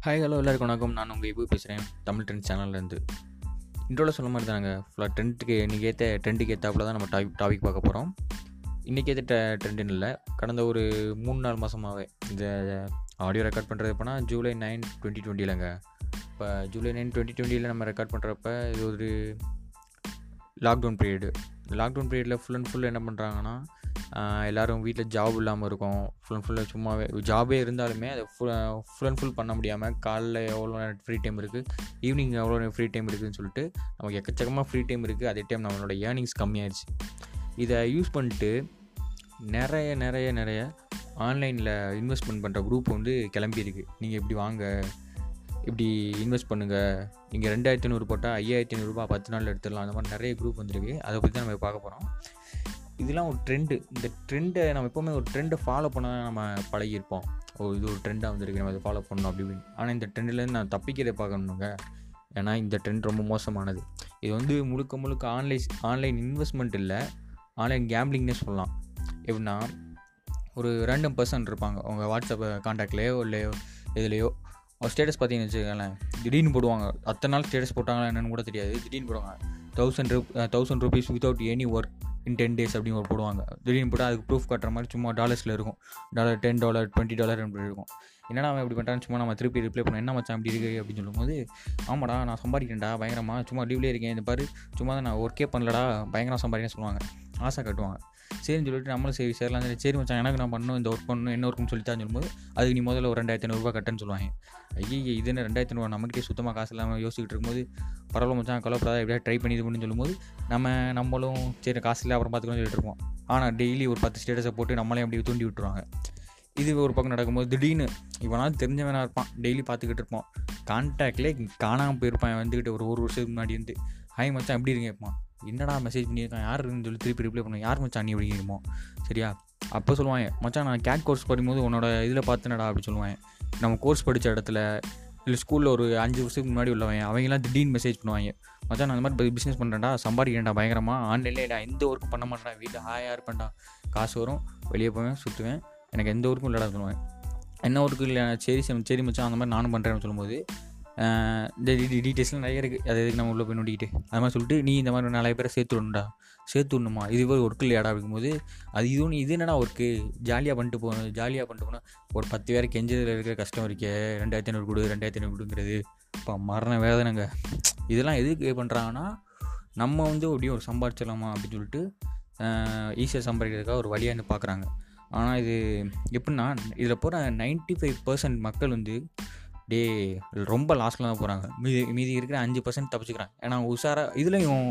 Hi hello எல்லாருக்கும் வணக்கம். நான் உங்கள் இபு பேசுகிறேன் தமிழ் ட்ரெண்ட் சேனல்லேருந்து இன்ட்ரோவில் சொல்ல மாதிரி தாங்க ஃபுல்லாக ட்ரெண்ட்டுக்கு இன்றைக்கி ஏற்ற ட்ரெண்டுக்கு ஏற்றாப்புல தான் நம்ம டாபிக் டாபிக் பார்க்க போகிறோம் இன்றைக்கி ஏற்ற ட்ரெண்டுன்னு இல்லை கடந்த ஒரு மூணு நாலு மாதமாகவே இந்த ஆடியோ ரெக்கார்ட் பண்ணுறது எப்போனா ஜூலை நைன் டுவெண்ட்டி டுவெண்ட்டிலங்க இப்போ ஜூலை நைன் டுவெண்ட்டி டுவெண்ட்டியில் நம்ம ரெக்கார்ட் பண்ணுறப்ப இது ஒரு லாக்டவுன் பீரியடு லாக்டவுன் பீரியடில் ஃபுல் அண்ட் ஃபுல் என்ன பண்ணுறாங்கன்னா எல்லோரும் வீட்டில் ஜாப் இல்லாமல் இருக்கும். ஃபுல் அண்ட் ஃபுல்லாக சும்மாவே ஜாபே இருந்தாலுமே அதை ஃபுல் ஃபுல் அண்ட் ஃபுல் பண்ண முடியாமல் காலைல எவ்வளோ நேரம் ஃப்ரீ டைம் இருக்குது ஈவினிங் எவ்வளோ நேரம் ஃப்ரீ டைம் இருக்குதுன்னு சொல்லிட்டு நமக்கு எக்கச்சக்கமாக ஃப்ரீ டைம் இருக்குது அதே டைம் நம்மளோட ஏர்னிங்ஸ் கம்மியாயிடுச்சு இதை யூஸ் பண்ணிட்டு நிறைய நிறைய நிறைய ஆன்லைனில் இன்வெஸ்ட்மெண்ட் பண்ணுற குரூப் வந்து கிளம்பியிருக்கு. நீங்கள் இப்படி வாங்க. இப்படி இன்வெஸ்ட் பண்ணுங்கள் நீங்கள் ரெண்டாயிரத்தி ஐநூறு போட்டால் ஐயாயிரத்தி ஐநூறுரூபா பத்து நாள் எடுத்துடலாம். அந்த மாதிரி நிறைய குரூப் வந்துருக்கு. அதை பற்றி தான் நம்ம பார்க்க போகிறோம் இதெல்லாம் ஒரு ட்ரெண்டு இந்த ட்ரெண்டை நம்ம எப்போவுமே ஒரு ட்ரெண்டை ஃபாலோ பண்ண நம்ம பழகியிருப்போம். ஓ இது ஒரு ட்ரெண்டாக வந்துருக்கு. நம்ம அதை ஃபாலோ பண்ணணும் அப்படி இப்படின்னு. ஆனால் இந்த ட்ரெண்ட்லேருந்து நான் தப்பிக்கிறதை பார்க்கணுங்க. ஏன்னா இந்த ட்ரெண்ட் ரொம்ப மோசமானது. இது வந்து முழுக்க முழுக்க ஆன்லைன் ஆன்லைன் இன்வெஸ்ட்மெண்ட் இல்லை. ஆன்லைன் கேம்லிங்னே சொல்லலாம். எப்படின்னா ஒரு ரேண்டம் பர்சன் இருப்பாங்க. அவங்க வாட்ஸ்அப் காண்டாக்ட்லேயோ இல்லையோ இதுலேயோ. ஒரு ஸ்டேட்டஸ் பார்த்தீங்கன்னு வச்சுக்கோங்களேன் திடீர்னு போடுவாங்க. அத்தனை நாள் ஸ்டேட்டஸ் போட்டாங்களா என்னன்னு கூட தெரியாது. திடீர்னு போடுவாங்க. Thousand rupee thousand rupees without any work in ten days அப்படின்னு ஒரு போடுவாங்க. திடீர்னு போட்டால் அதுக்கு ப்ரூஃப் காட்டுற மாதிரி சும்மா டாலர்ஸில் இருக்கும். Dollar ten dollar twenty dollar அப்படி இருக்கும். என்னடா அவன் இப்படி பண்ணுறான்னு சும்மா நம்ம திருப்பி ரிப்ளை பண்ண என்ன மச்சான் அப்படி இருக்கு அப்படின்னு சொல்லும்போது ஆமாடா நான் சம்பாதிக்கிறேன்டா பயங்கரமாக சும்மா லீவ்லேயே இருக்கேன் இந்த பாரு சும்மா தான் நான் ஒர்க்கே பண்ணலடா பயங்கரம் சம்பாதிக்கிறேன்னு சொல்லுவாங்க. ஆசை கட்டுவாங்க. சரின்னு சொல்லிட்டு நம்மளும் சரி சேரலாம் சரி சரி மச்சான் எனக்கு நான் பண்ணணும் இந்த ஒர்க் பண்ணணும் என்ன ஒர்க்குன்னு சொல்லிட்டான்னு சொல்லும்போது அதுக்கு நீ முதல்ல ஒரு ரெண்டாயிரத்தி ஐநூறுரூவா கட்டன்னு சொல்லுவாங்க. ஐயே இது என்ன ரெண்டாயிரத்தி ஐநூறுவா நம்மகிட்டே சுத்தமாக காசு இல்லாமல் யோசிக்கிட்டு இருக்கும்போது பரவாயில்ல மச்சான் கலப்படாத எப்படியா ட்ரை பண்ணி இது பண்ணி சொல்லும்போது நம்ம நம்மளும் சரி காசு இல்லை அப்புறம் பார்த்துக்கணும்னு சொல்லிட்டு இருப்போம். ஆனால் டெய்லி ஒரு பத்து ஸ்டேட்டஸை போட்டு நம்மளே அப்படி தூண்டி விட்டுருவாங்க. இது ஒரு பக்கம் நடக்கும்போது திடீர்னு இவனால் தெரிஞ்சவனாக இருப்பான். டெய்லி பார்த்துக்கிட்டு இருப்போம். கான்டாக்ட்லேயே காணாமல் போயிருப்பான் வந்துக்கிட்டு ஒரு ஒரு வருஷத்துக்கு முன்னாடி வந்து ஹாய் மச்சான் எப்படி இருங்க இருப்பான் என்னடா மெசேஜ் பண்ணியிருக்கான்? யார் இருந்து சொல்லி திருப்பி ரிப்ளை பண்ணுவோம் யார் மச்சான் நீ எப்படிமோ சரியா? அப்போ சொல்லுவாங்க மச்சான் நான் கேட் கோர்ஸ் படிக்கும்போது உன்னோட இதில் பார்த்துனடா அப்படி சொல்லுவாங்க. நம்ம கோர்ஸ் படித்த இடத்துல இல்லை ஸ்கூலில் ஒரு அஞ்சு வருஷத்துக்கு முன்னாடி உள்ளவன் அவங்கெல்லாம் திடீர்னு மெசேஜ் பண்ணுவாங்க. மச்சான் நான் அந்த மாதிரி பிஸ்னஸ் பண்ணுறேன்டா சம்பாதிக்கிறேன்டா பயங்கரமாக ஆன்லைனில் நான் எந்த ஒர்க்கும் பண்ண மாட்டேன் வீட்டில் ஹாயாக இருப்பேன்டா. காசு வரும் வெளியே போவேன் சுற்றுவேன் எனக்கு எந்த ஒர்க்கும் இல்லைடா சொல்லுவேன் என்ன ஒர்க்கு இல்லை சரி சரி மச்சான் அந்த மாதிரி நானும் பண்ணுறேன்னு சொல்லும்போது இந்த டீட்டெயில்ஸ்லாம் நிறைய இருக்குது அது எதுக்கு நம்ம உள்ளே போய் நோண்டிக்கிட்டு? அது மாதிரி சொல்லிட்டு நீ இந்த மாதிரி நிறைய பேரை சேர்த்து விடணும்டா. சேர்த்து விடணுமா? இது போய் ஒர்க்கு இல்லையாடா அப்படிங்கும்போது அது இதுவும் இது என்னடா ஒர்க்கு ஜாலியாக பண்ணிட்டு போகணும் ஜாலியாக பண்ணிட்டு போனால் ஒரு பத்து பேருக்கு கெஞ்சதில் இருக்கிற கஷ்டம் இருக்கே. ரெண்டாயிரத்தி ஐநூறு கொடு ரெண்டாயிரத்தி ஐநூறு கொடுங்கிறது. இப்போ மரண வேதனைங்க. இதெல்லாம் எதுக்கு பண்ணுறாங்கன்னா நம்ம வந்து அப்படியே ஒரு சம்பாதிச்சிடலாமா அப்படின்னு சொல்லிட்டு ஈஸியாக சம்பாதிக்கிறதுக்காக ஒரு வழியாக பார்க்குறாங்க ஆனால் இது எப்படின்னா இதில் போகிற நைன்ட்டி ஃபைவ் பர்சன்ட் மக்கள் வந்து டே ரொம்ப லாஸ்ட்டில் தான் போகிறாங்க மீதி மீதி இருக்கிற அஞ்சு பர்சன்ட் தப்பிச்சுக்கிறாங்க. ஏன்னா உஷாராக இதுலேயும்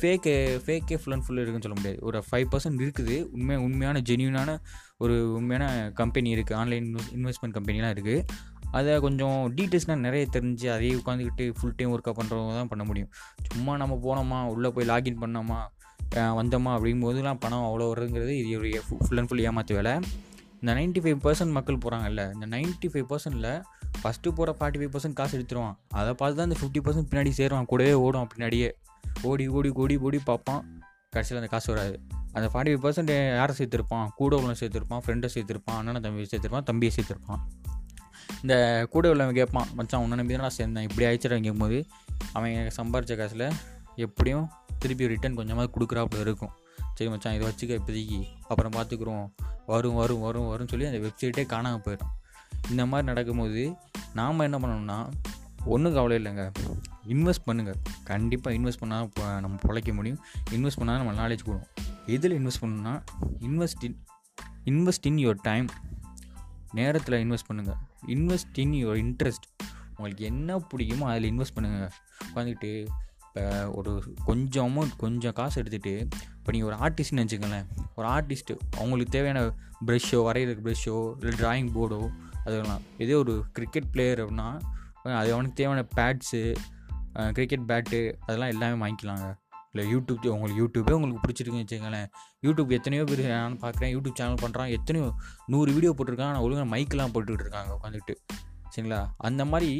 ஃபேக்கு ஃபேக்கே ஃபுல் அண்ட் ஃபுல் இருக்குன்னு சொல்ல முடியாது. ஒரு ஃபைவ் பர்சன்ட் இருக்குது. உண்மை உண்மையான ஜென்யூனான ஒரு உண்மையான கம்பெனி இருக்குது ஆன்லைன் இன்வெஸ்ட்மெண்ட் கம்பெனிலாம் இருக்குது அதை கொஞ்சம் டீட்டெயில்ஸ்னால் நிறைய தெரிஞ்சு அதையே உட்காந்துக்கிட்டு ஃபுல் டைம் ஒர்க்காக பண்ணுறவங்க தான் பண்ண முடியும். சும்மா நம்ம போனோமா உள்ளே போய் லாகின் பண்ணோமா வந்தோமா அப்படிங்கும்போதுலாம் பணம் அவ்வளோ வருதுங்கிறது இது ஒரு ஃபுல் அண்ட் ஃபுல் ஏமாத்து வேலை. இந்த நைன்ட்டி ஃபைவ் பர்சன்ட் மக்கள் போகிறாங்கல்ல இந்த நைன்ட்டி ஃபைவ் பர்சன்ட்டில் ஃபஸ்ட்டு போகிற ஃபார்ட்டி ஃபைவ் பர்சன்ட் காசு எடுத்துருவான். அதை பார்த்து தான் இந்த ஃபிஃப்டி பர்சன்ட் பின்னாடி சேருவான். கூடவே ஓடும் பின்னாடியே. ஓடி ஓடி ஓடி ஓடி பார்ப்பான். கடைசியில் அந்த காசு வராது. அந்த ஃபார்ட்டி ஃபைவ் பர்சன்ட் யாரை சேர்த்துருப்பான்? கூட உள்ளவன் சேர்த்துருப்பான் ஃப்ரெண்டை சேர்த்துருப்பான் அண்ணனை தம்பியை சேர்த்துருப்பான் தம்பியை சேர்த்துருப்பான். இந்த கூட உள்ளவன் கேட்பான் மச்சான் உன்னை நம்பி தான் நான் சேர்ந்தேன். இப்படி ஆயிடுச்சுட்டு கேட்கும்போது அவன் சம்பாரித்த காசில் எப்படியும் திருப்பி ரிட்டன் கொஞ்சமாக கொடுக்குறாப்புல இருக்கும். சரி மச்சான் இதை வச்சுக்க இப்போதைக்கு. அப்புறம் பார்த்துக்குறோம். வரும் வரும் வரும் வரும்னு சொல்லி அந்த வெப்சைட்டே காணாமல் போயிடும். இந்த மாதிரி நடக்கும்போது நாம் என்ன பண்ணணும்னா ஒன்றும் கவலை இல்லைங்க. இன்வெஸ்ட் பண்ணுங்கள் கண்டிப்பாக இன்வெஸ்ட் பண்ணால் இப்போ நம்ம பிழைக்க முடியும். இன்வெஸ்ட் பண்ணால் நம்ம நாலேஜ் கொடுக்கும் எதில் இன்வெஸ்ட் பண்ணணும்னா invest in invest in your time நேரத்தில் இன்வெஸ்ட் பண்ணுங்கள் இன்வெஸ்ட் இன் யுவர் இன்ட்ரெஸ்ட் உங்களுக்கு என்ன பிடிக்குமோ அதில் இன்வெஸ்ட் பண்ணுங்கள் உட்காந்துக்கிட்டு இப்போ ஒரு கொஞ்சம் அமௌண்ட் கொஞ்சம் காசு எடுத்துகிட்டு இப்போ நீங்கள் ஒரு ஆர்டிஸ்ட்னு வச்சுக்கோங்களேன். ஒரு ஆர்டிஸ்ட்டு அவங்களுக்கு தேவையான ப்ரெஷ்ஷோ வரைகிறதுக்கு ப்ரெஷ்ஷோ இல்லை ட்ராயிங் போர்டோ அதெல்லாம். இதே ஒரு கிரிக்கெட் பிளேயர் அப்படின்னா அது அவனுக்கு தேவையான பேட்ஸு கிரிக்கெட் பேட்டு அதெல்லாம் எல்லாமே வாங்கிக்கலாங்க. இல்லை யூடியூப் உங்களுக்கு யூடியூபே உங்களுக்கு பிடிச்சிருக்குன்னு வச்சுக்கோங்களேன். யூடியூப் எத்தனையோ பேர் நான் பார்க்குறேன் யூடியூப் சேனல் பண்ணுறான் எத்தனையோ நூறு வீடியோ போட்டிருக்கான் ஆனால் ஒழுங்காக மைக்கெலாம் போட்டுக்கிட்டு இருக்காங்க உட்காந்துட்டு சரிங்களா? அந்த மாதிரி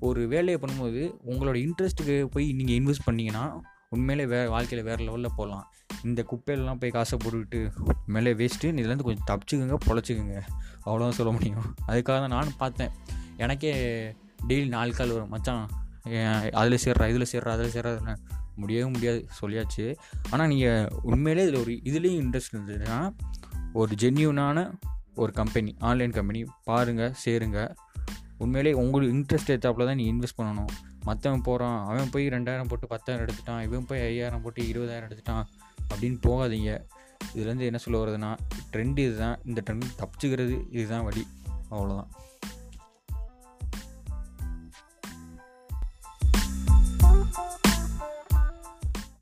ஒரு வேலையை பண்ணும்போது உங்களோட இன்ட்ரெஸ்ட்டுக்கு போய் நீங்கள் இன்வெஸ்ட் பண்ணிங்கன்னா உண்மையிலே வே வாழ்க்கையில் வேறு லெவலில் போகலாம். இந்த குப்பையிலலாம் போய் காசை போட்டுக்கிட்டு மேலே வேஸ்ட்டு இதுலேருந்து கொஞ்சம் தப்பிச்சுக்கோங்க பொழைச்சிக்கோங்க. அவ்வளோதான் சொல்ல முடியும். அதுக்காக தான் நானும் பார்த்தேன். எனக்கே டெய்லி நாலு கால் வரும். மச்சான் அதில் சேர்றா இதில் சேர்றா அதில் சேர்றா முடியவே முடியாது சொல்லியாச்சு. ஆனால் நீங்கள் உண்மையிலே இதில் ஒரு இதுலேயும் இன்ட்ரெஸ்ட் இருந்ததுன்னா ஒரு ஜென்யூனான ஒரு கம்பெனி ஆன்லைன் கம்பெனி பாருங்கள் சேருங்க. உண்மையிலேயே உங்களுக்கு இன்ட்ரெஸ்ட் ஏற்றாப்புல தான் நீ இன்வெஸ்ட் பண்ணணும். மற்றவன் போகிறான் அவன் போய் ரெண்டாயிரம் போட்டு பத்தாயிரம் எடுத்துட்டான் இவன் போய் ஐயாயிரம் போட்டு இருபதாயிரம் எடுத்துட்டான் அப்படின்னு போகாதீங்க. இதுலேருந்து என்ன சொல்ல வருதுன்னா ட்ரெண்ட் இதுதான். இந்த ட்ரெண்ட் தப்பிச்சுக்கிறது இதுதான் வழி. அவ்வளோதான்